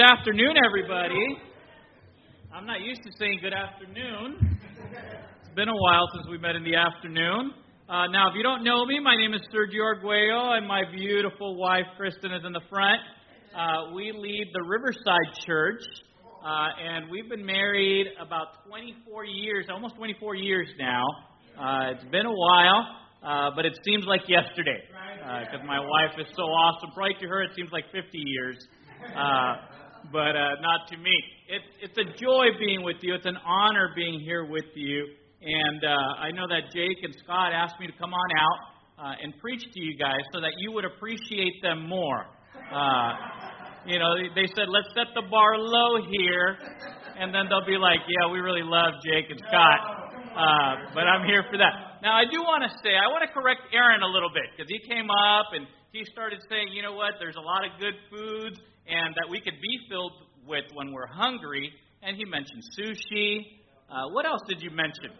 good afternoon, everybody. I'm not used to saying good afternoon. It's been a while since we met in the afternoon. Uh, now, if you don't know me, my name is Sergio Arguello, and my beautiful wife, Kristen, is in the front. Uh, we lead the Riverside Church, uh, and we've been married about 24 years, almost 24 years now. Uh, it's been a while, uh, but it seems like yesterday because uh, my wife is so awesome. Probably to her, it seems like 50 years, uh, but uh, not to me. It's it's a joy being with you. It's an honor being here with you. And uh, I know that Jake and Scott asked me to come on out uh, and preach to you guys so that you would appreciate them more. Uh, you know, they said, let's set the bar low here, and then they'll be like, yeah, we really love Jake and Scott. Uh, but I'm here for that. Now, I do want to say, I want to correct Aaron a little bit because he came up and he started saying, you know what, there's a lot of good foods and that we could be filled with when we're hungry. And he mentioned sushi. Uh, what else did you mention?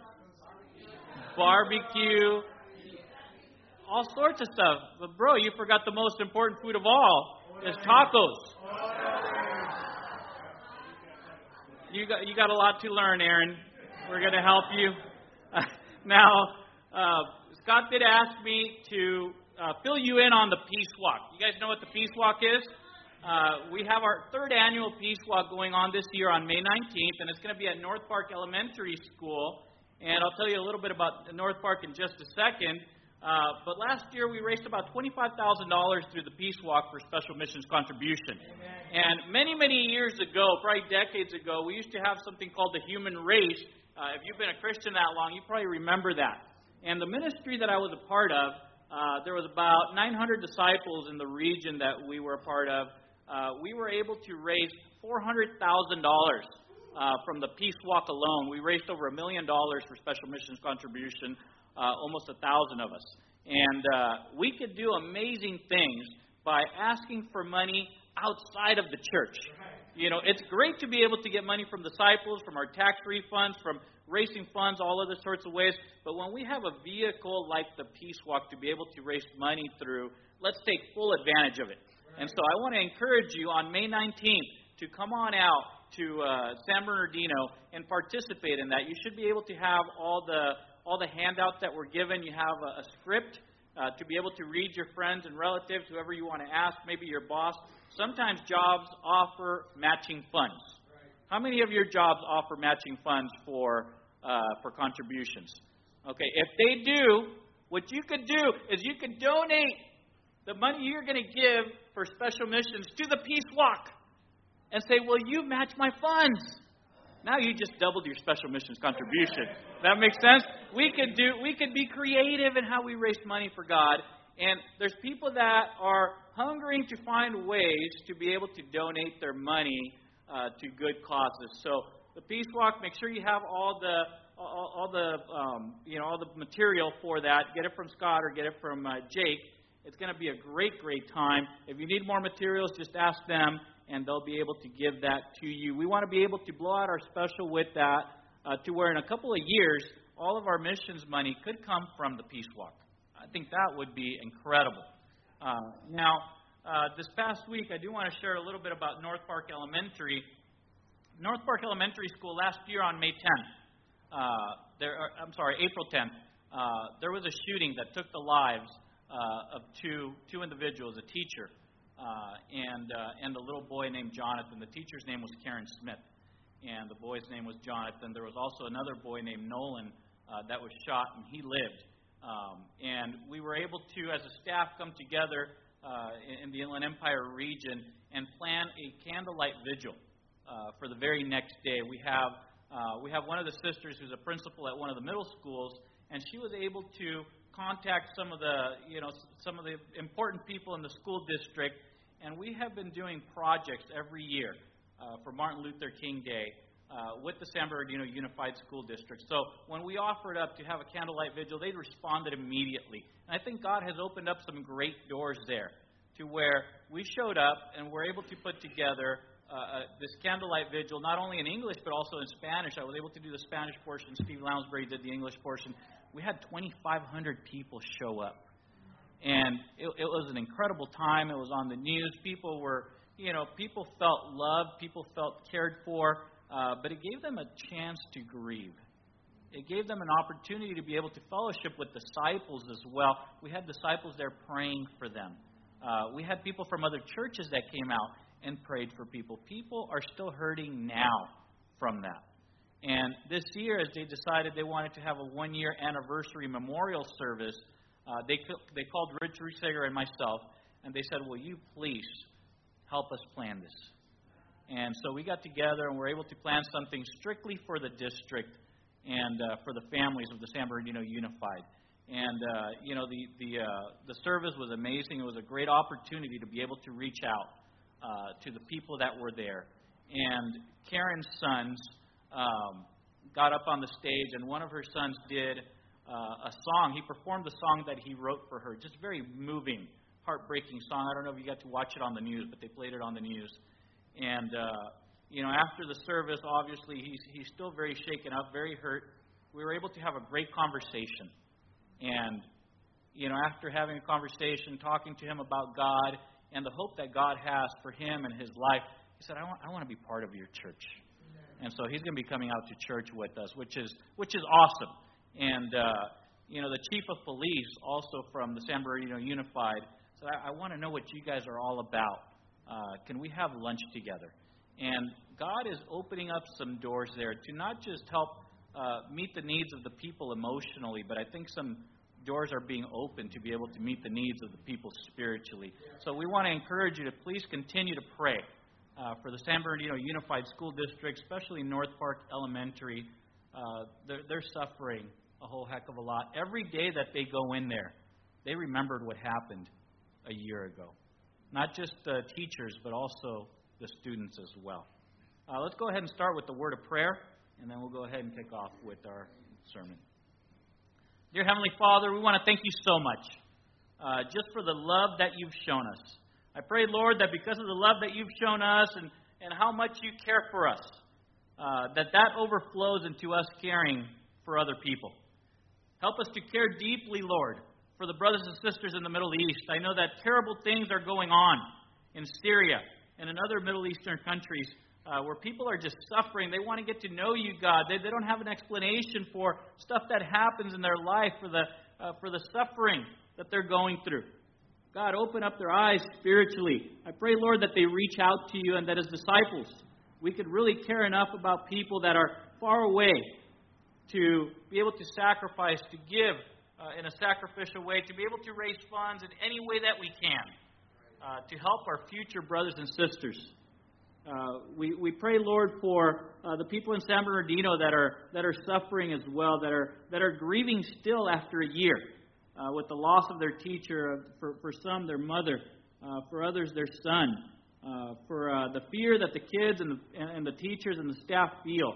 Barbecue. All sorts of stuff. But, bro, you forgot the most important food of all is tacos. You got, you got a lot to learn, Aaron. We're going to help you. now, uh, Scott did ask me to uh, fill you in on the Peace Walk. You guys know what the Peace Walk is? Uh, we have our third annual Peace Walk going on this year on May 19th, and it's going to be at North Park Elementary School. And I'll tell you a little bit about North Park in just a second. Uh, but last year we raised about $25,000 through the Peace Walk for Special Missions contribution. Amen. And many, many years ago, probably decades ago, we used to have something called the human race. Uh, if you've been a Christian that long, you probably remember that. And the ministry that I was a part of, uh, there was about 900 disciples in the region that we were a part of. Uh, we were able to raise $400,000 uh, from the Peace Walk alone. We raised over a million dollars for special missions contribution, uh, almost a thousand of us. And uh, we could do amazing things by asking for money outside of the church. You know, it's great to be able to get money from disciples, from our tax refunds, from raising funds, all other sorts of ways. But when we have a vehicle like the Peace Walk to be able to raise money through, let's take full advantage of it. And so I want to encourage you on May 19th to come on out to uh, San Bernardino and participate in that. You should be able to have all the all the handouts that were given. You have a, a script uh, to be able to read your friends and relatives, whoever you want to ask, maybe your boss. Sometimes jobs offer matching funds. How many of your jobs offer matching funds for uh, for contributions? Okay, if they do, what you could do is you could donate the money you're going to give for special missions to the Peace Walk and say, "Will you match my funds?" Now you just doubled your special missions contribution. That makes sense? We could do we could be creative in how we raise money for God. And there's people that are hungering to find ways to be able to donate their money uh, to good causes. So the Peace Walk, make sure you have all the all, all the um, you know all the material for that. Get it from Scott or get it from uh, Jake. It's going to be a great, great time. If you need more materials, just ask them and they'll be able to give that to you. We want to be able to blow out our special with that uh, to where in a couple of years, all of our missions money could come from the Peace Walk. I think that would be incredible. Uh, now, uh, this past week, I do want to share a little bit about North Park Elementary. North Park Elementary School last year on May 10th, uh, there, I'm sorry, April 10th, uh, there was a shooting that took the lives uh, of two two individuals, a teacher uh, and, uh, and a little boy named Jonathan. The teacher's name was Karen Smith, and the boy's name was Jonathan. There was also another boy named Nolan uh, that was shot, and he lived. Um, and we were able to, as a staff, come together uh, in, the Inland Empire region and plan a candlelight vigil uh, for the very next day. We have uh, we have one of the sisters who's a principal at one of the middle schools, and she was able to contact some of the you know some of the important people in the school district and we have been doing projects every year uh, for Martin Luther King Day uh, with the San Bernardino Unified School District. So when we offered up to have a candlelight vigil, they responded immediately. And I think God has opened up some great doors there to where we showed up and were able to put together uh, uh this candlelight vigil, not only in English but also in Spanish. I was able to do the Spanish portion. Steve Lounsbury did the English portion. We had 2,500 people show up and it, it was an incredible time. It was on the news. People were, you know, people felt loved, people felt cared for, uh, but it gave them a chance to grieve. It gave them an opportunity to be able to fellowship with disciples as well. We had disciples there praying for them. Uh, we had people from other churches that came out and prayed for people. People are still hurting now from that. And this year, as they decided they wanted to have a one year anniversary memorial service, uh, they, they called Rich Rusager and myself, and they said, Will you please help us plan this? And so we got together and we were able to plan something strictly for the district and uh, for the families of the San Bernardino Unified. And uh, you know the the uh, the service was amazing. It was a great opportunity to be able to reach out uh, to the people that were there. And Karen's sons um, got up on the stage, and one of her sons did uh, a song. He performed the song that he wrote for her. Just very moving, heartbreaking song. I don't know if you got to watch it on the news, but they played it on the news. And uh, you know, after the service, obviously he's he's still very shaken up, very hurt. We were able to have a great conversation, and you know, after having a conversation, talking to him about God and the hope that God has for him and his life, he said, "I want I want to be part of your church." And so he's going to be coming out to church with us, which is which is awesome. And uh, you know, the chief of police, also from the San Bernardino Unified, said, "I, I want to know what you guys are all about. Uh, can we have lunch together?" And God is opening up some doors there to not just help uh, meet the needs of the people emotionally, but I think some doors are being opened to be able to meet the needs of the people spiritually. So we want to encourage you to please continue to pray uh, for the San Bernardino Unified School District, especially North Park Elementary. Uh, they're, they're suffering a whole heck of a lot. Every day that they go in there, they remembered what happened a year ago. Not just the teachers, but also the students as well. Uh, let's go ahead and start with the word of prayer, and then we'll go ahead and kick off with our sermon. Dear Heavenly Father, we want to thank you so much uh, just for the love that you've shown us. I pray, Lord, that because of the love that you've shown us and, and how much you care for us, uh, that that overflows into us caring for other people. Help us to care deeply, Lord, for the brothers and sisters in the Middle East. I know that terrible things are going on in Syria and in other Middle Eastern countries uh, where people are just suffering. They want to get to know you, God. They, they don't have an explanation for stuff that happens in their life, for the, uh, for the suffering that they're going through. God, open up their eyes spiritually. I pray, Lord, that they reach out to you and that as disciples, we could really care enough about people that are far away to be able to sacrifice, to give uh, in a sacrificial way, to be able to raise funds in any way that we can uh, to help our future brothers and sisters. Uh, we, we pray, Lord, for uh, the people in San Bernardino that are, that are suffering as well, that are, that are grieving still after a year uh, with the loss of their teacher, for, for some, their mother, uh, for others, their son, uh, for uh, the fear that the kids and the, and the teachers and the staff feel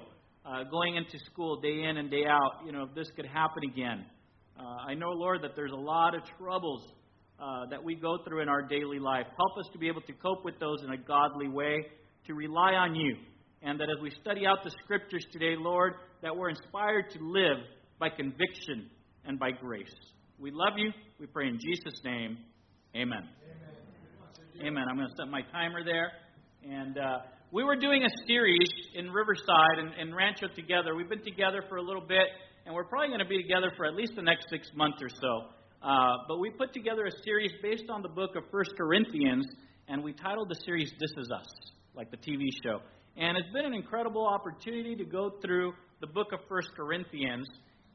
going into school day in and day out, you know, if this could happen again. I know, Lord, that there's a lot of troubles that we go through in our daily life. Help us to be able to cope with those in a godly way, to rely on you. And that as we study out the scriptures today, Lord, that we're inspired to live by conviction and by grace. We love you. We pray in Jesus' name. Amen. Amen. Amen. I'm going to set my timer there. And uh, we were doing a series in Riverside and, and Rancho together. We've been together for a little bit, and we're probably going to be together for at least the next six months or so. Uh, but we put together a series based on the book of First Corinthians, and we titled the series This Is Us, like the TV show. And it's been an incredible opportunity to go through the book of First Corinthians.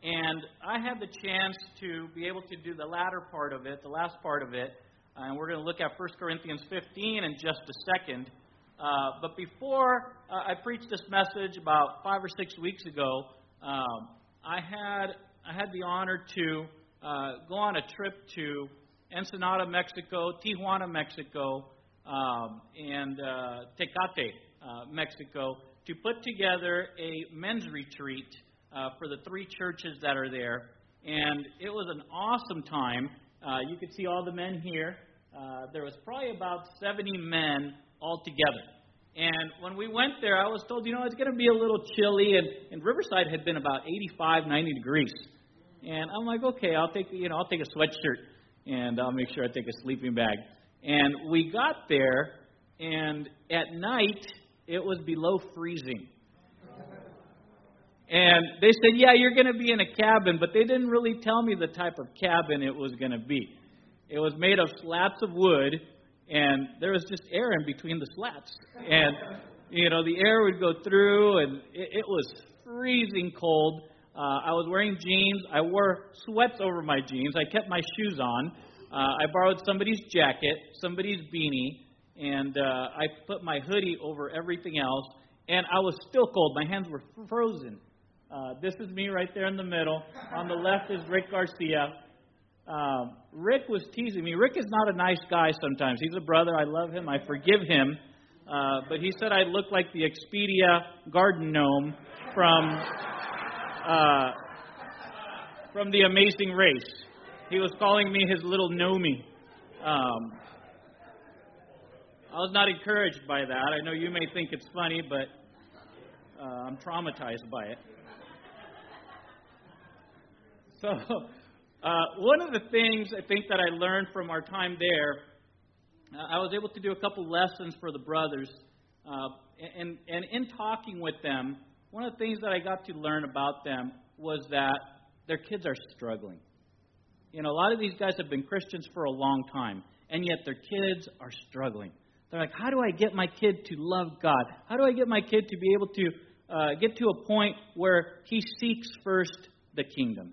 And I had the chance to be able to do the latter part of it, the last part of it. Uh, and we're going to look at 1 Corinthians 15 in just a second. Uh, but before uh, I preached this message about five or six weeks ago, um, I had I had the honor to uh, go on a trip to Ensenada, Mexico, Tijuana, Mexico, um, and uh, Tecate, uh, Mexico, to put together a men's retreat uh, for the three churches that are there. And it was an awesome time. You could see all the men here. There was probably about 70 men all together. And when we went there, I was told, you know, it's going to be a little chilly, and, and Riverside had been about 85, 90 degrees. And I'm like, okay, I'll take you know I'll take a sweatshirt and I'll make sure I take a sleeping bag. And we got there, and at night it was below freezing. And they said, Yeah, you're going to be in a cabin, but they didn't really tell me the type of cabin it was going to be. It was made of slats of wood, and there was just air in between the slats. And, you know, the air would go through, and it, it was freezing cold. Uh, I was wearing jeans. I wore sweats over my jeans. I kept my shoes on. Uh, I borrowed somebody's jacket, somebody's beanie, and uh, I put my hoodie over everything else. And I was still cold. My hands were frozen. Uh, this is me right there in the middle. On the left is Rick Garcia. Um, Rick was teasing me. Rick is not a nice guy sometimes. He's a brother. I love him. I forgive him. Uh, but he said I look like the Expedia garden gnome from uh, from the Amazing Race. He was calling me his little gnomey. Um, I was not encouraged by that. I know you may think it's funny, but uh, I'm traumatized by it. So, uh, one of the things I think that I learned from our time there, uh, I was able to do a couple lessons for the brothers, uh, and and in talking with them, one of the things that I got to learn about them was that their kids are struggling. You know, a lot of these guys have been Christians for a long time, and yet their kids are struggling. They're like, how do I get my kid to love God? How do I get my kid to be able to uh, get to a point where he seeks first the kingdom?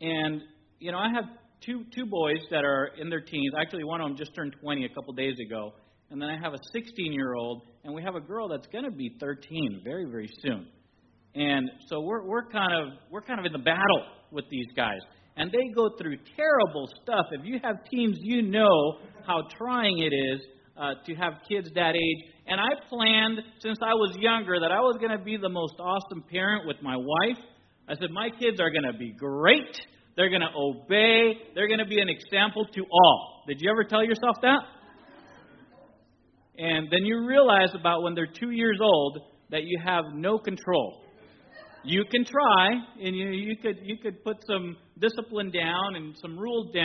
And you know, I have two two boys that are in their teens. Actually, one of them just turned 20 a couple days ago, and then I have a 16 year old, and we have a girl that's going to be 13 very very soon. And so we're we're kind of we're kind of in the battle with these guys, and they go through terrible stuff. If you have teens, you know how trying it is uh, to have kids that age. And I planned since I was younger that I was going to be the most awesome parent with my wife I said, My kids are going to be great. They're going to obey. They're going to be an example to all. Did you ever tell yourself that? And then you realize about when they're two years old that you have no control. You can try, and you, you could you could put some discipline down and some rules down.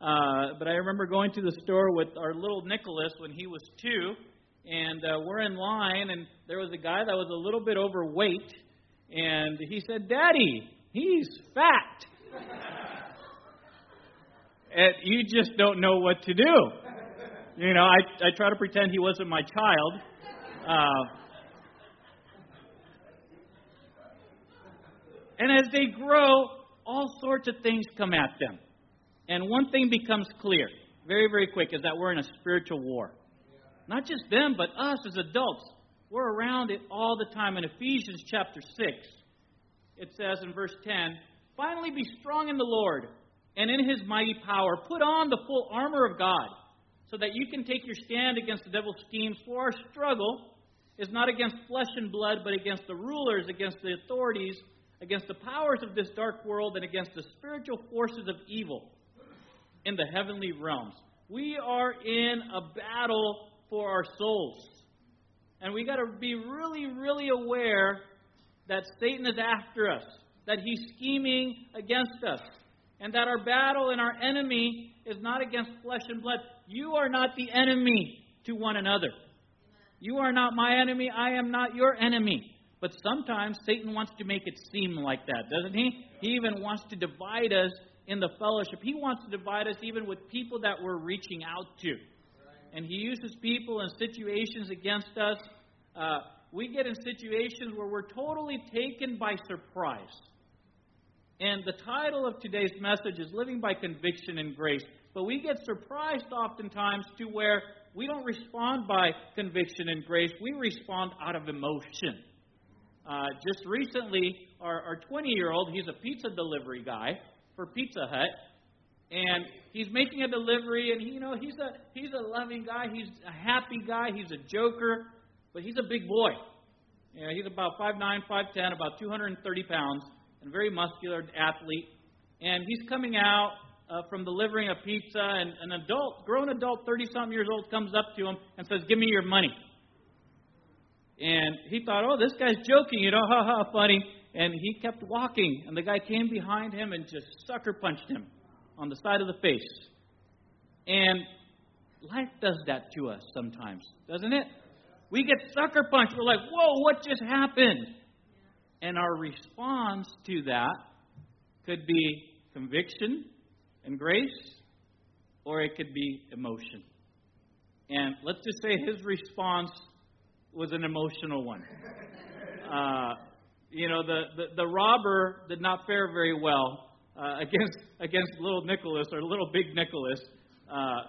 Uh, but I remember going to the store with our little Nicholas when he was two, and uh, we're in line, and there was a guy that was a little bit overweight, and he said, Daddy, he's fat. and you just don't know what to do. You know, I, I try to pretend he wasn't my child. Uh, and as they grow, all sorts of things come at them. And one thing becomes clear very, very quick is that we're in a spiritual war. Not just them, but us as adults. We're around it all the time. In Ephesians chapter 6, it says in verse 10 Finally, be strong in the Lord and in his mighty power. Put on the full armor of God so that you can take your stand against the devil's schemes. For our struggle is not against flesh and blood, but against the rulers, against the authorities, against the powers of this dark world, and against the spiritual forces of evil in the heavenly realms. We are in a battle for our souls. And we got to be really, really aware that Satan is after us, that he's scheming against us, and that our battle and our enemy is not against flesh and blood. You are not the enemy to one another. You are not my enemy. I am not your enemy. But sometimes Satan wants to make it seem like that, doesn't he? He even wants to divide us in the fellowship. He wants to divide us even with people that we're reaching out to and He uses people and situations against us. Uh, we get in situations where we're totally taken by surprise. And the title of today's message is Living by Conviction and Grace. But we get surprised oftentimes to where we don't respond by conviction and grace, we respond out of emotion. Uh, just recently, our 20 year old, he's a pizza delivery guy for Pizza Hut, and he's making a delivery, and he, you know he's a he's a loving guy, he's a happy guy, he's a joker, but he's a big boy. You know, he's about five nine, five ten, about 230 pounds, and a very muscular athlete. And he's coming out uh, from delivering a pizza, and an adult, grown adult, 30 something years old, comes up to him and says, "Give me your money." And he thought, "Oh, this guy's joking, you know, ha ha, funny." And he kept walking, and the guy came behind him and just sucker punched him on the side of the face. And life does that to us sometimes, doesn't it? We get sucker punched. We're like, whoa, what just happened? And our response to that could be conviction and grace, or it could be emotion. And let's just say his response was an emotional one. Uh, you know, the, the, the, robber did not fare very well uh, against against little Nicholas or little big Nicholas. Uh,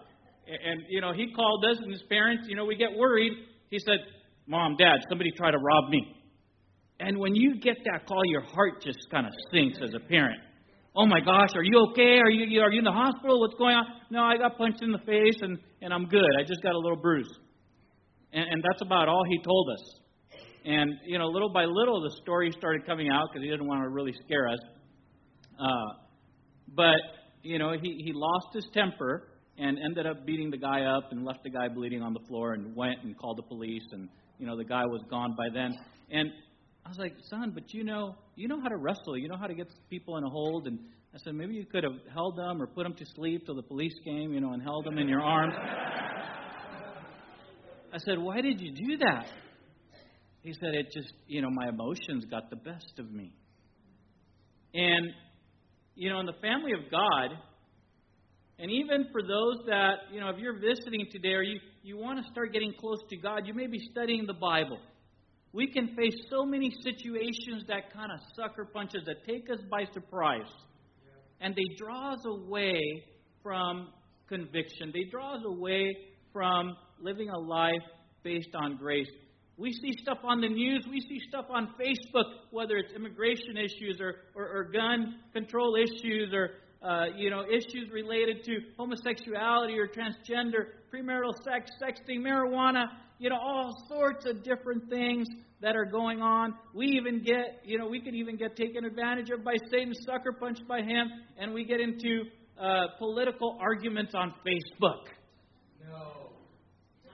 and, you know, he called us and his parents, you know, we get worried. He said, Mom, Dad, somebody tried to rob me. And when you get that call, your heart just kind of sinks as a parent. Oh my gosh, are you okay? Are you are you in the hospital? What's going on? No, I got punched in the face and, and I'm good. I just got a little bruise. And, and that's about all he told us. And, you know, little by little, the story started coming out because he didn't want to really scare us. Uh, but, you know, he, he lost his temper and ended up beating the guy up and left the guy bleeding on the floor and went and called the police. And, you know, the guy was gone by then. And I was like, son, but you know, you know how to wrestle. You know how to get people in a hold. And I said, maybe you could have held them or put them to sleep till the police came, you know, and held them in your arms. I said, why did you do that? He said, it just, you know, my emotions got the best of me. And, you know, in the family of God, and even for those that, you know, if you're visiting today or you, you want to start getting close to God, you may be studying the Bible. We can face so many situations that kind of sucker punches that take us by surprise. And they draw us away from conviction. They draw us away from living a life based on grace. We see stuff on the news, we see stuff on Facebook, whether it's immigration issues or, or, or gun control issues or uh, you know issues related to homosexuality or transgender, premarital sex, sexting, marijuana, you know all sorts of different things that are going on. We even get, you know, we could even get taken advantage of by Satan, sucker punched by him, and we get into uh, political arguments on Facebook.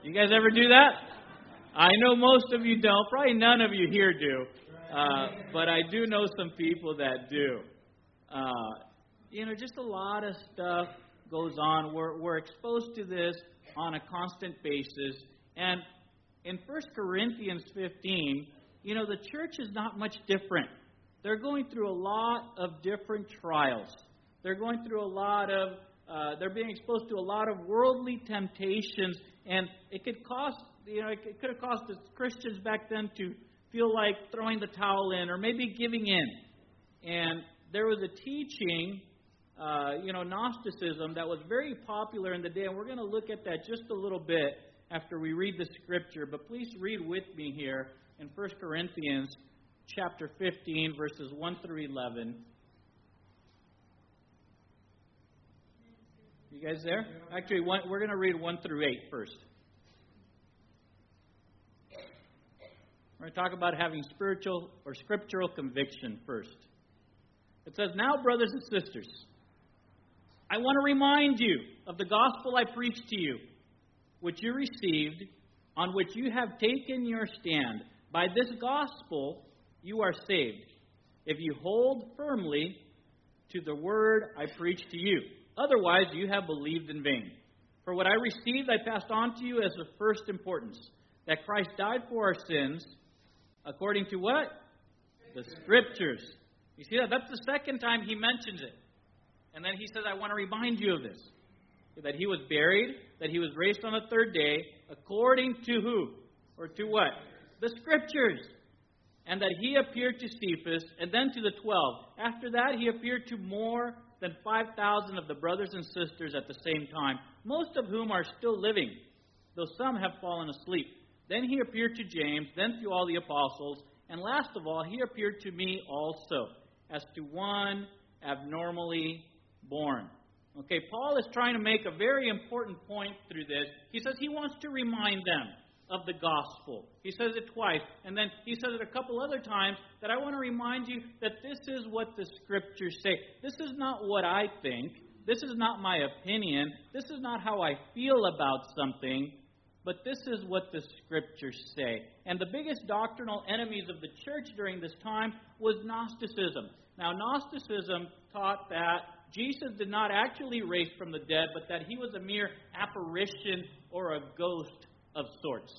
You guys ever do that? I know most of you don't. Probably none of you here do. Uh, but I do know some people that do. Uh, you know, just a lot of stuff goes on. We're, we're exposed to this on a constant basis. And in 1 Corinthians 15, you know, the church is not much different. They're going through a lot of different trials. They're going through a lot of, uh, they're being exposed to a lot of worldly temptations, and it could cost, you know, it could have cost the Christians back then to feel like throwing the towel in or maybe giving in. And there was a teaching, uh, you know, Gnosticism that was very popular in the day, and we're going to look at that just a little bit after we read the scripture. But please read with me here in 1 Corinthians chapter 15, verses 1 through 11. You guys there? Actually, one, we're going to read 1 through 8 first. We're going to talk about having spiritual or scriptural conviction first. It says, Now, brothers and sisters, I want to remind you of the gospel I preached to you, which you received, on which you have taken your stand. By this gospel you are saved, if you hold firmly to the word I preached to you. Otherwise, you have believed in vain. For what I received, I passed on to you as of first importance that Christ died for our sins, according to what? The Scriptures. You see that? That's the second time he mentions it. And then he says, I want to remind you of this that he was buried, that he was raised on the third day, according to who? Or to what? The Scriptures. And that he appeared to Cephas and then to the twelve. After that, he appeared to more than 5,000 of the brothers and sisters at the same time, most of whom are still living, though some have fallen asleep. Then he appeared to James, then to all the apostles, and last of all, he appeared to me also, as to one abnormally born. Okay, Paul is trying to make a very important point through this. He says he wants to remind them of the gospel. He says it twice, and then he says it a couple other times that I want to remind you that this is what the scriptures say. This is not what I think. This is not my opinion. This is not how I feel about something, but this is what the scriptures say. And the biggest doctrinal enemies of the church during this time was Gnosticism. Now, Gnosticism taught that Jesus did not actually raise from the dead, but that he was a mere apparition or a ghost of sorts.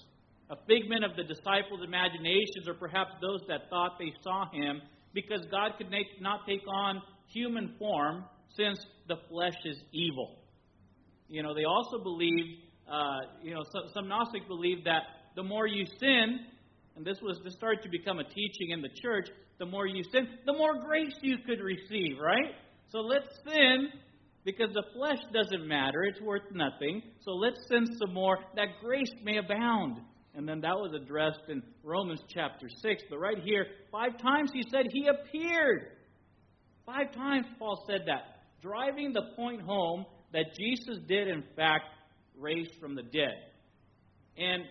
A figment of the disciples' imaginations, or perhaps those that thought they saw him, because God could not take on human form since the flesh is evil. You know, they also believed, uh, you know, some, some Gnostics believe that the more you sin, and this was this started to become a teaching in the church, the more you sin, the more grace you could receive, right? So let's sin because the flesh doesn't matter, it's worth nothing. So let's sin some more that grace may abound. And then that was addressed in Romans chapter 6. But right here, five times he said he appeared. Five times Paul said that, driving the point home that Jesus did, in fact, raise from the dead. And,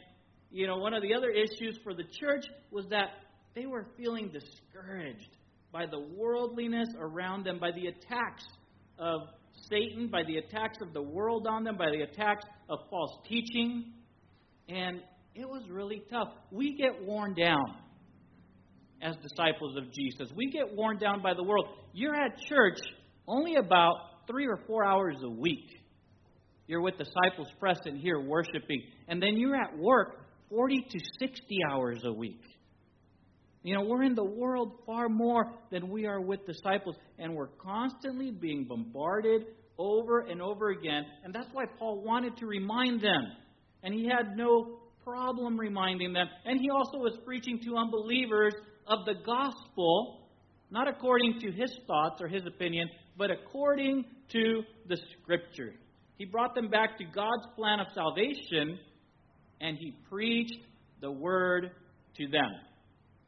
you know, one of the other issues for the church was that they were feeling discouraged by the worldliness around them, by the attacks of Satan, by the attacks of the world on them, by the attacks of false teaching. And it was really tough. We get worn down as disciples of Jesus. We get worn down by the world. You're at church only about three or four hours a week. You're with disciples present here worshiping. And then you're at work 40 to 60 hours a week. You know, we're in the world far more than we are with disciples, and we're constantly being bombarded over and over again. And that's why Paul wanted to remind them. And he had no problem reminding them. And he also was preaching to unbelievers of the gospel, not according to his thoughts or his opinion, but according to the scripture. He brought them back to God's plan of salvation, and he preached the word to them.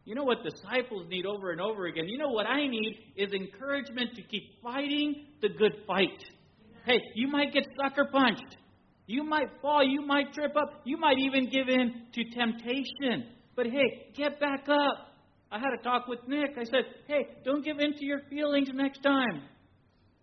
You know what disciples need over and over again? You know what I need is encouragement to keep fighting the good fight. Hey, you might get sucker punched. You might fall. You might trip up. You might even give in to temptation. But hey, get back up. I had a talk with Nick. I said, hey, don't give in to your feelings next time.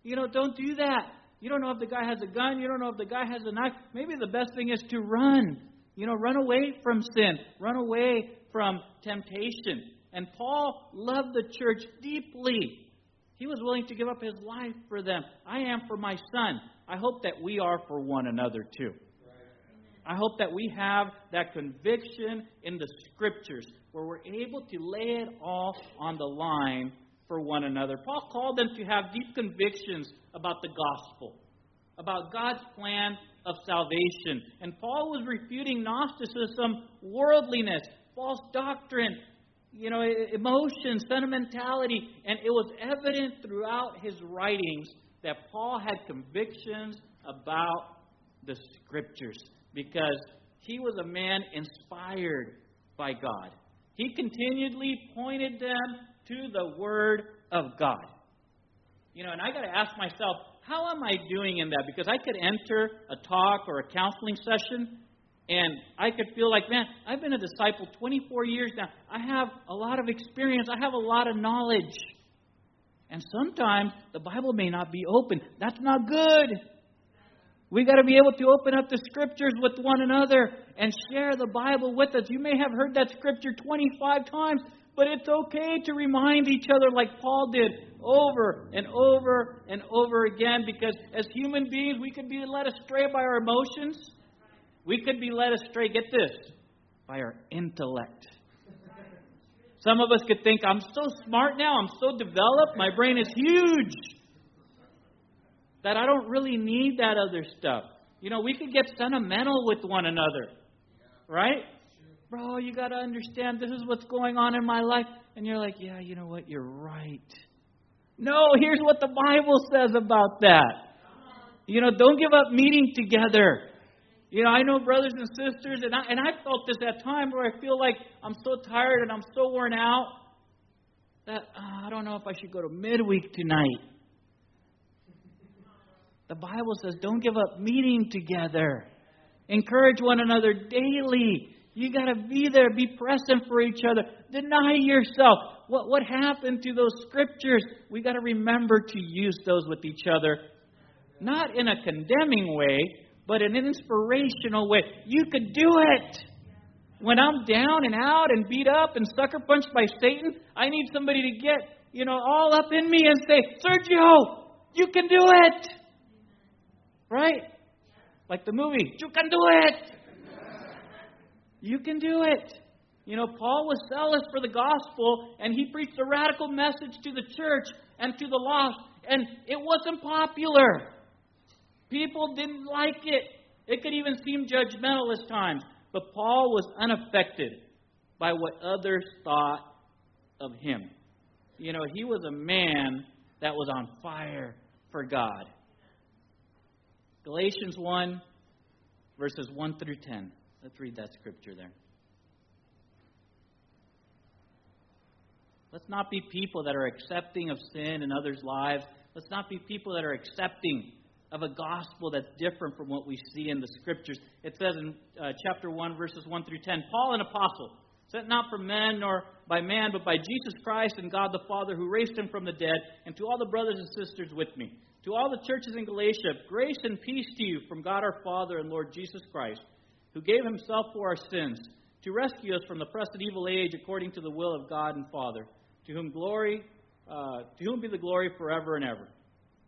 You know, don't do that. You don't know if the guy has a gun. You don't know if the guy has a knife. Maybe the best thing is to run. You know, run away from sin. Run away from temptation. And Paul loved the church deeply. He was willing to give up his life for them. I am for my son. I hope that we are for one another too. I hope that we have that conviction in the scriptures where we're able to lay it all on the line for one another. Paul called them to have deep convictions about the gospel, about God's plan of salvation. And Paul was refuting Gnosticism, worldliness, false doctrine, you know, emotion, sentimentality, and it was evident throughout his writings that Paul had convictions about the scriptures because he was a man inspired by God. He continually pointed them to the Word of God. You know, and I got to ask myself, how am I doing in that? Because I could enter a talk or a counseling session and I could feel like, man, I've been a disciple 24 years now. I have a lot of experience, I have a lot of knowledge. And sometimes the Bible may not be open. That's not good. We got to be able to open up the scriptures with one another and share the Bible with us. You may have heard that scripture 25 times, but it's okay to remind each other, like Paul did, over and over and over again, because as human beings, we can be led astray by our emotions. We could be led astray, get this, by our intellect. Some of us could think, I'm so smart now, I'm so developed, my brain is huge, that I don't really need that other stuff. You know, we could get sentimental with one another, right? Bro, you got to understand this is what's going on in my life. And you're like, yeah, you know what? You're right. No, here's what the Bible says about that. You know, don't give up meeting together. You know, I know brothers and sisters, and I, and I felt this at times where I feel like I'm so tired and I'm so worn out that uh, I don't know if I should go to midweek tonight. The Bible says, don't give up meeting together. Encourage one another daily. You got to be there, be present for each other. Deny yourself. What, what happened to those scriptures? We got to remember to use those with each other. Not in a condemning way, but an inspirational way. You could do it. When I'm down and out and beat up and sucker punched by Satan, I need somebody to get, you know, all up in me and say, Sergio, You can do it. Right? Like the movie, you can do it. You can do it. You know, Paul was zealous for the gospel, and he preached a radical message to the church and to the lost, and it wasn't popular. People didn't like it. It could even seem judgmental at times. But Paul was unaffected by what others thought of him. You know, he was a man that was on fire for God. Galatians 1, verses 1 through 10. Let's read that scripture there. Let's not be people that are accepting of sin in others' lives. Let's not be people that are accepting of a gospel that's different from what we see in the scriptures. It says in uh, chapter 1, verses 1 through 10 Paul, an apostle, sent not from men nor by man, but by Jesus Christ and God the Father, who raised him from the dead, and to all the brothers and sisters with me. To all the churches in Galatia, grace and peace to you from God our Father and Lord Jesus Christ, who gave himself for our sins, to rescue us from the present evil age according to the will of God and Father, to whom glory, uh, to whom be the glory forever and ever.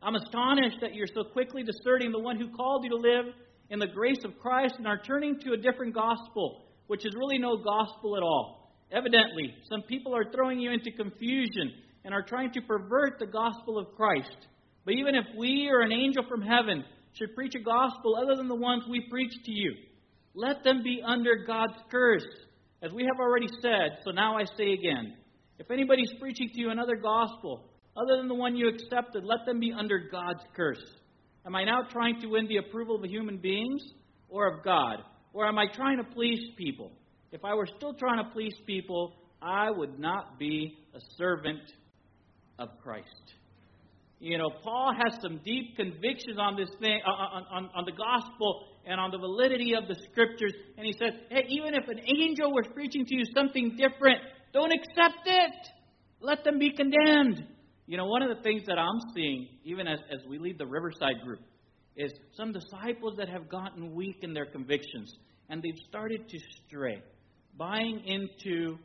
I'm astonished that you're so quickly deserting the one who called you to live in the grace of Christ and are turning to a different gospel, which is really no gospel at all. Evidently, some people are throwing you into confusion and are trying to pervert the gospel of Christ. But even if we or an angel from heaven should preach a gospel other than the ones we preach to you, let them be under God's curse, as we have already said, so now I say again. If anybody's preaching to you another gospel, other than the one you accepted, let them be under God's curse. Am I now trying to win the approval of human beings or of God? Or am I trying to please people? If I were still trying to please people, I would not be a servant of Christ. You know, Paul has some deep convictions on this thing, uh, uh, on, on, on the gospel and on the validity of the scriptures. And he says, hey, even if an angel was preaching to you something different, don't accept it. Let them be condemned. You know, one of the things that I'm seeing, even as, as we lead the Riverside group, is some disciples that have gotten weak in their convictions and they've started to stray, buying into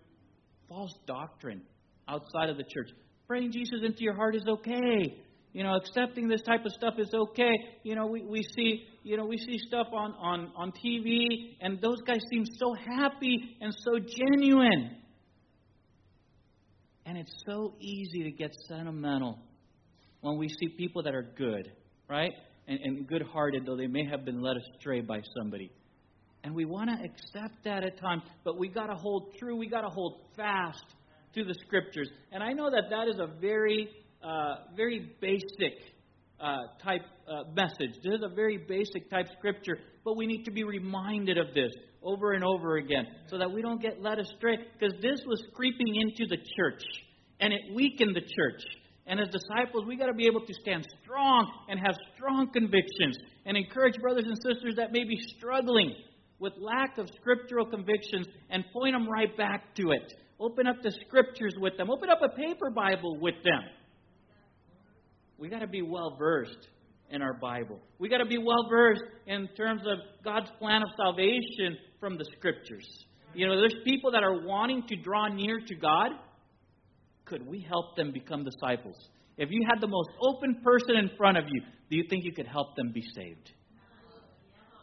false doctrine outside of the church. Praying Jesus into your heart is okay. You know, accepting this type of stuff is okay. You know, we, we see you know we see stuff on, on, on TV and those guys seem so happy and so genuine. And it's so easy to get sentimental when we see people that are good, right? And, and good hearted, though they may have been led astray by somebody. And we want to accept that at times, but we got to hold true, we got to hold fast to the scriptures. And I know that that is a very, uh, very basic uh, type uh, message. This is a very basic type scripture, but we need to be reminded of this over and over again so that we don't get led astray because this was creeping into the church and it weakened the church. And as disciples, we got to be able to stand strong and have strong convictions and encourage brothers and sisters that may be struggling with lack of scriptural convictions and point them right back to it. Open up the scriptures with them. Open up a paper Bible with them. We got to be well versed in our Bible. We got to be well versed in terms of God's plan of salvation from the scriptures. You know, there's people that are wanting to draw near to God. Could we help them become disciples? If you had the most open person in front of you, do you think you could help them be saved?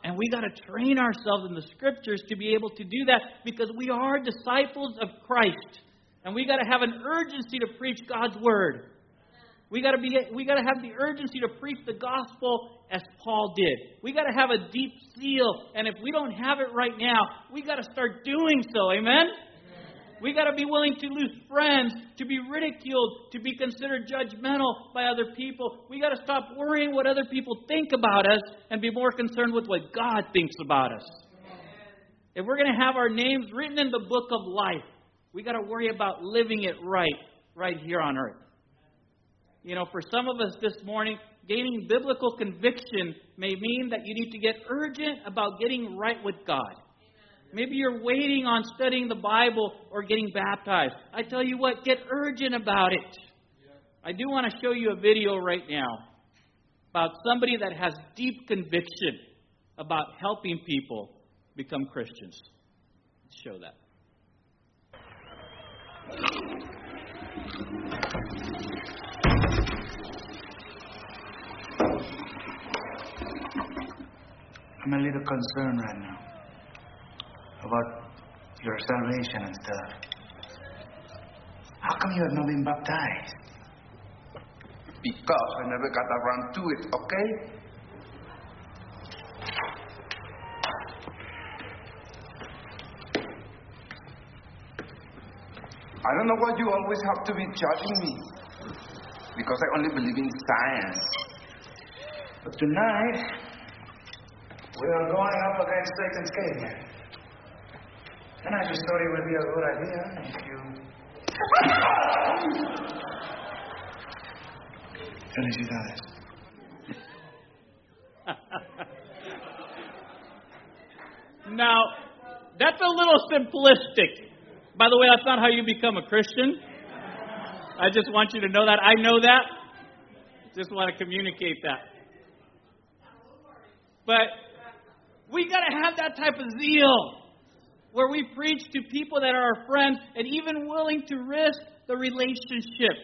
And we got to train ourselves in the scriptures to be able to do that because we are disciples of Christ. And we got to have an urgency to preach God's word. We got to be we got to have the urgency to preach the gospel as Paul did. We got to have a deep seal, and if we don't have it right now, we got to start doing so. Amen. We got to be willing to lose friends, to be ridiculed, to be considered judgmental by other people. We got to stop worrying what other people think about us and be more concerned with what God thinks about us. If we're going to have our names written in the book of life, we got to worry about living it right, right here on earth. You know, for some of us this morning, gaining biblical conviction may mean that you need to get urgent about getting right with God. Maybe you're waiting on studying the Bible or getting baptized. I tell you what, get urgent about it. I do want to show you a video right now about somebody that has deep conviction about helping people become Christians. Let's show that. I'm a little concerned right now about your salvation and stuff. How come you have not been baptized? Because I never got around to it, okay? I don't know why you always have to be judging me. Because I only believe in science. But tonight, we are going up against Satan's caveman. And I just thought it would be a good idea if you. Felicidades. now, that's a little simplistic. By the way, that's not how you become a Christian. I just want you to know that. I know that. Just want to communicate that. But we got to have that type of zeal where we preach to people that are our friends and even willing to risk the relationship.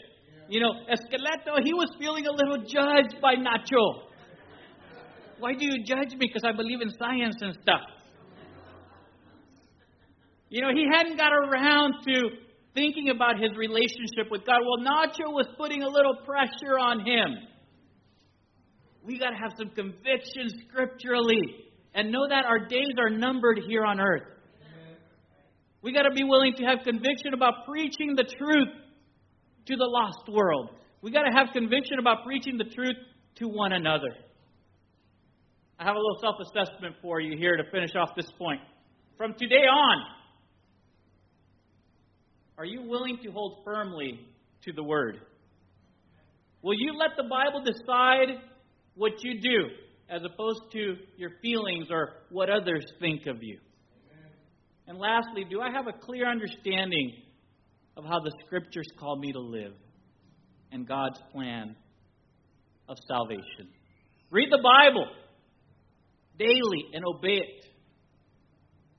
You know, Esqueleto, he was feeling a little judged by Nacho. Why do you judge me? Because I believe in science and stuff. You know, he hadn't got around to thinking about his relationship with God. Well, Nacho was putting a little pressure on him. We got to have some conviction scripturally and know that our days are numbered here on earth. We got to be willing to have conviction about preaching the truth to the lost world. We got to have conviction about preaching the truth to one another. I have a little self assessment for you here to finish off this point. From today on, are you willing to hold firmly to the Word? Will you let the Bible decide what you do as opposed to your feelings or what others think of you? And lastly, do I have a clear understanding of how the Scriptures call me to live and God's plan of salvation? Read the Bible daily and obey it.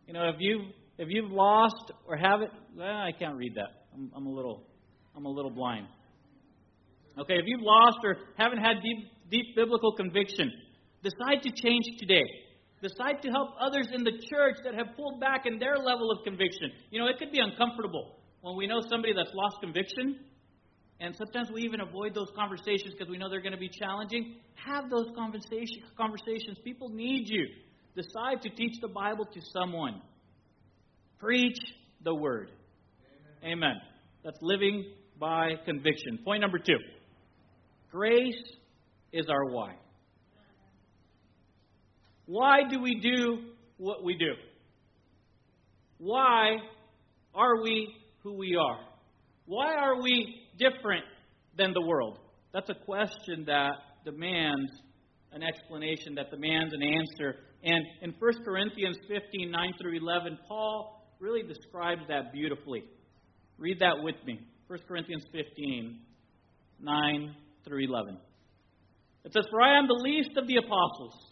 You know, if you if you've lost or have it, well, I can't read that. I'm, I'm a little, I'm a little blind. Okay, if you've lost or haven't had deep, deep biblical conviction, decide to change today. Decide to help others in the church that have pulled back in their level of conviction. You know, it could be uncomfortable when we know somebody that's lost conviction, and sometimes we even avoid those conversations because we know they're going to be challenging. Have those conversation, conversations. People need you. Decide to teach the Bible to someone. Preach the word. Amen. Amen. That's living by conviction. Point number two grace is our why. Why do we do what we do? Why are we who we are? Why are we different than the world? That's a question that demands an explanation, that demands an answer. And in 1 Corinthians 15 9 through 11, Paul really describes that beautifully. Read that with me. 1 Corinthians 15, 9 through 11. It says, For I am the least of the apostles,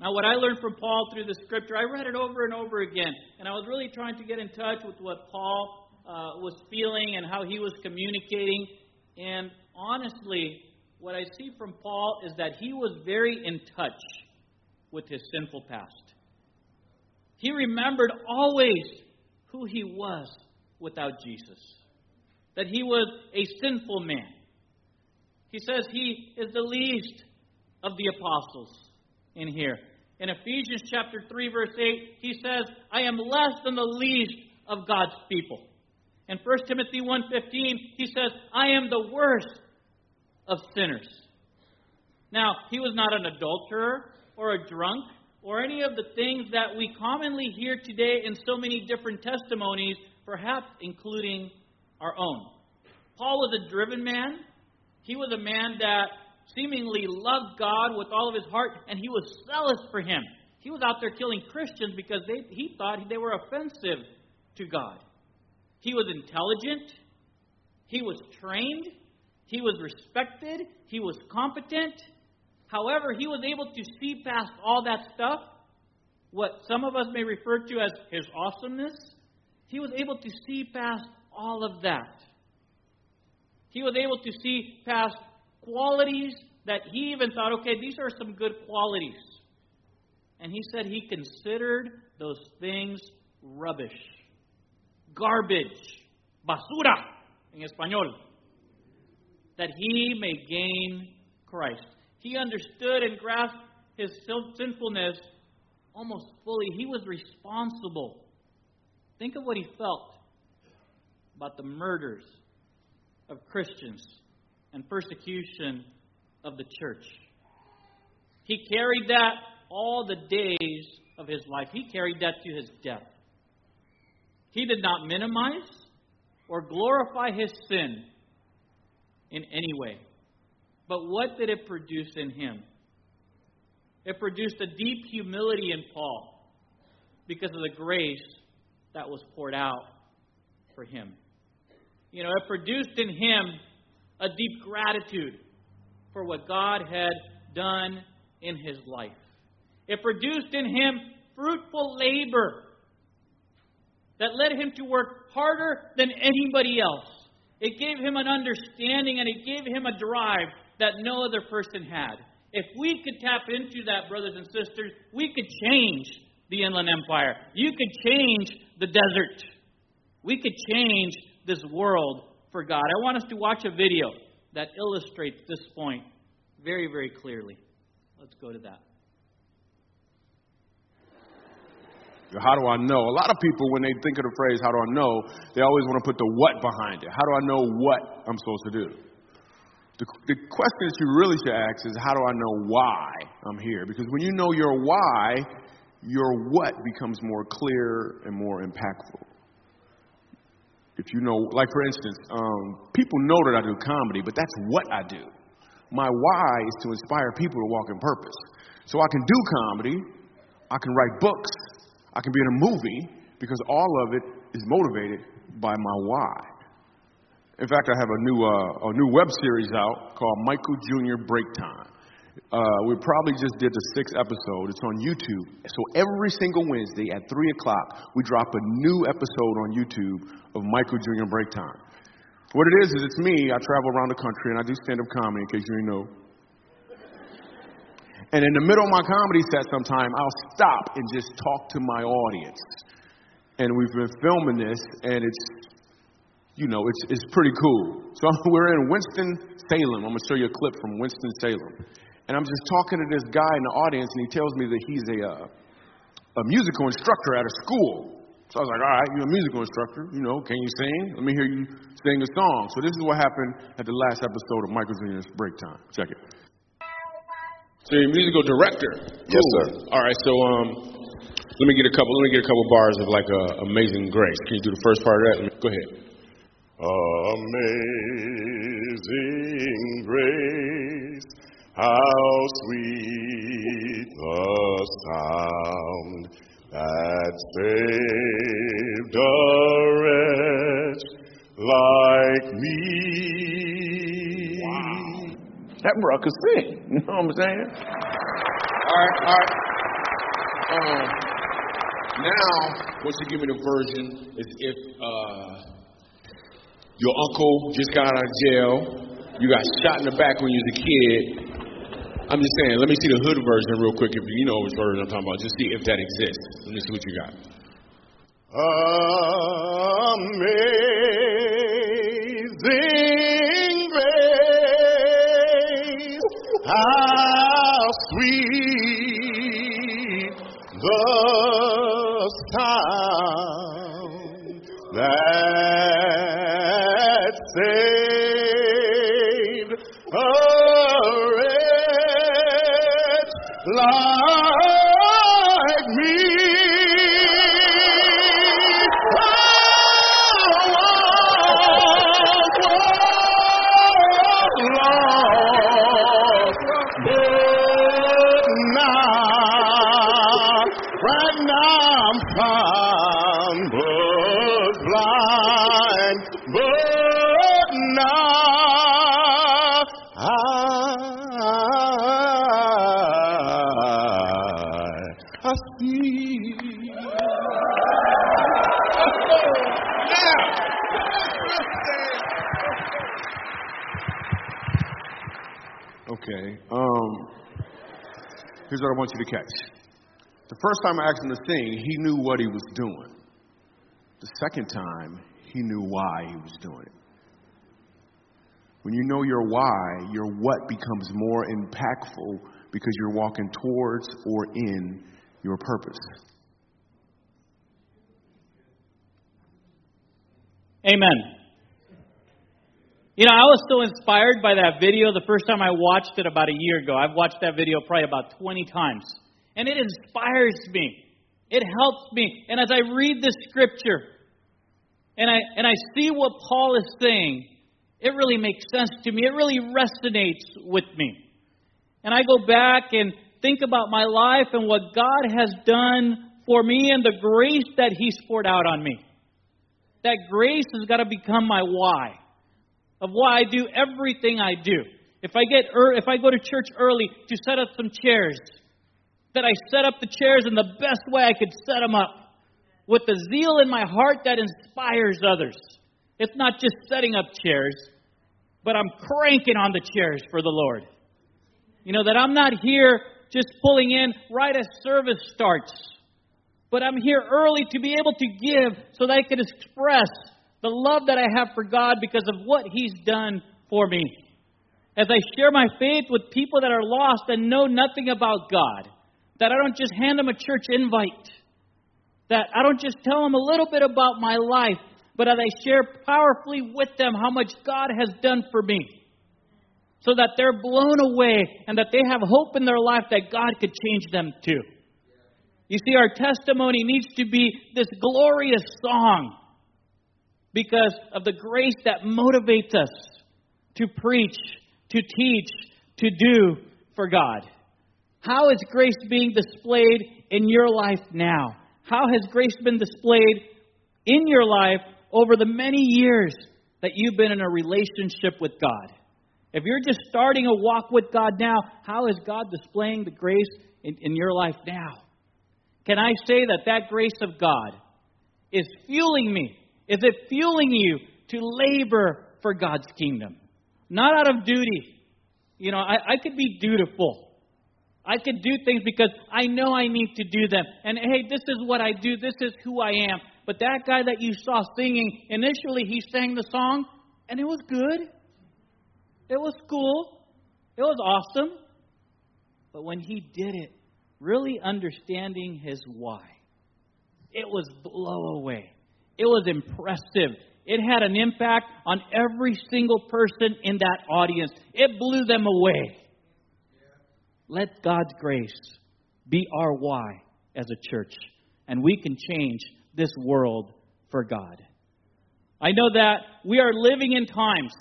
Now, what I learned from Paul through the scripture, I read it over and over again, and I was really trying to get in touch with what Paul uh, was feeling and how he was communicating. And honestly, what I see from Paul is that he was very in touch with his sinful past. He remembered always who he was without Jesus. That he was a sinful man. He says he is the least of the apostles in here. In Ephesians chapter 3 verse 8, he says, "I am less than the least of God's people." In 1 Timothy 1:15, he says, "I am the worst of sinners." Now, he was not an adulterer or a drunk or any of the things that we commonly hear today in so many different testimonies, perhaps including our own. Paul was a driven man. He was a man that seemingly loved God with all of his heart, and he was zealous for him. He was out there killing Christians because they, he thought they were offensive to God. He was intelligent. He was trained. He was respected. He was competent. However, he was able to see past all that stuff, what some of us may refer to as his awesomeness. He was able to see past all of that. He was able to see past qualities that he even thought, okay, these are some good qualities. And he said he considered those things rubbish, garbage, basura in español, that he may gain Christ. He understood and grasped his sinfulness almost fully. He was responsible. Think of what he felt about the murders of Christians and persecution of the church. He carried that all the days of his life. He carried that to his death. He did not minimize or glorify his sin in any way. But what did it produce in him? It produced a deep humility in Paul because of the grace that was poured out for him. You know, it produced in him a deep gratitude for what God had done in his life. It produced in him fruitful labor that led him to work harder than anybody else. It gave him an understanding and it gave him a drive that no other person had. If we could tap into that, brothers and sisters, we could change the Inland Empire. You could change the desert. We could change this world for God. I want us to watch a video that illustrates this point very, very clearly. Let's go to that. How do I know? A lot of people, when they think of the phrase, how do I know, they always want to put the what behind it. How do I know what I'm supposed to do? The, the question that you really should ask is, how do I know why I'm here? Because when you know your why, your what becomes more clear and more impactful. If you know, like for instance, um, people know that I do comedy, but that's what I do. My why is to inspire people to walk in purpose. So I can do comedy, I can write books, I can be in a movie because all of it is motivated by my why. In fact, I have a new, uh, a new web series out called Michael Jr. Break Time. Uh, we probably just did the sixth episode. It's on YouTube. So every single Wednesday at 3 o'clock, we drop a new episode on YouTube of Michael Jr. Break Time. What it is, is it's me. I travel around the country and I do stand up comedy, in case you didn't know. And in the middle of my comedy set, sometime I'll stop and just talk to my audience. And we've been filming this, and it's, you know, it's, it's pretty cool. So we're in Winston Salem. I'm gonna show you a clip from Winston Salem, and I'm just talking to this guy in the audience, and he tells me that he's a uh, a musical instructor at a school. So I was like, all right, you're a musical instructor. You know, can you sing? Let me hear you sing a song. So this is what happened at the last episode of Michael Jr.'s Break Time. Check it. So you're a musical director. Yes, sir. All right, so um, let me get a couple. Let me get a couple bars of like uh, Amazing Grace. Can you do the first part of that? Go ahead. Amazing grace, how sweet the sound that saved a wretch like me. Wow. That bro could sing. You know what I'm saying? All right, all right. Um, now, once you give me the version, is if uh, your uncle just got out of jail, you got shot in the back when you was a kid. I'm just saying, let me see the hood version real quick. If you know which version I'm talking about, just see if that exists. Let me see what you got. Amazing grace, how sweet the sound here's what I want you to catch. The first time I asked him to sing, he knew what he was doing. The second time, he knew why he was doing it. When you know your why, your what becomes more impactful because you're walking towards or in your purpose. Amen. You know, I was so inspired by that video the first time I watched it about a year ago. I've watched that video probably about 20 times. And it inspires me. It helps me. And as I read the scripture and I, and I see what Paul is saying, it really makes sense to me. It really resonates with me. And I go back and think about my life and what God has done for me and the grace that He's poured out on me. That grace has got to become my why of why I do everything I do. If I get er, if I go to church early to set up some chairs, that I set up the chairs in the best way I could set them up with the zeal in my heart that inspires others. It's not just setting up chairs, but I'm cranking on the chairs for the Lord. You know, that I'm not here just pulling in right as service starts, but I'm here early to be able to give so that I can express the love that I have for God because of what He's done for me. As I share my faith with people that are lost and know nothing about God, that I don't just hand them a church invite, that I don't just tell them a little bit about my life, but as I share powerfully with them how much God has done for me, so that they're blown away and that they have hope in their life that God could change them too. You see, our testimony needs to be this glorious song because of the grace that motivates us to preach, to teach, to do for God. How is grace being displayed in your life now? How has grace been displayed in your life over the many years that you've been in a relationship with God? If you're just starting a walk with God now, how is God displaying the grace in, in your life now? Can I say that that grace of God is fueling me is it fueling you to labor for God's kingdom? Not out of duty. You know, I, I could be dutiful. I could do things because I know I need to do them. And hey, this is what I do, this is who I am. But that guy that you saw singing, initially he sang the song, and it was good. It was cool. It was awesome. But when he did it, really understanding his why, it was blow away. It was impressive. It had an impact on every single person in that audience. It blew them away. Let God's grace be our why as a church, and we can change this world for God. I know that we are living in times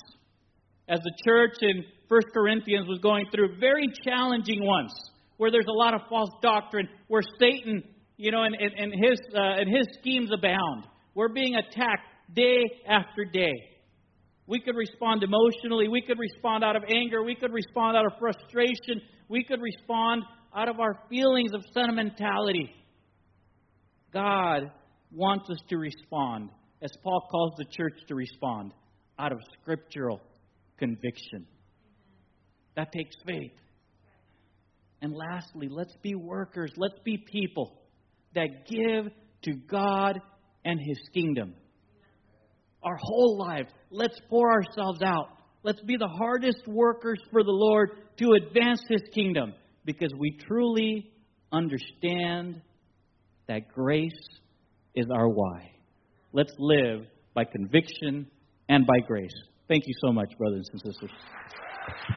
as the church in 1 Corinthians was going through very challenging ones where there's a lot of false doctrine, where Satan, you know, and, and, and his, uh, and his schemes abound. We're being attacked day after day. We could respond emotionally. We could respond out of anger. We could respond out of frustration. We could respond out of our feelings of sentimentality. God wants us to respond, as Paul calls the church to respond, out of scriptural conviction. That takes faith. And lastly, let's be workers. Let's be people that give to God and His kingdom. Our whole lives, let's pour ourselves out. Let's be the hardest workers for the Lord to advance His kingdom because we truly understand that grace is our why. Let's live by conviction and by grace. Thank you so much, brothers and sisters.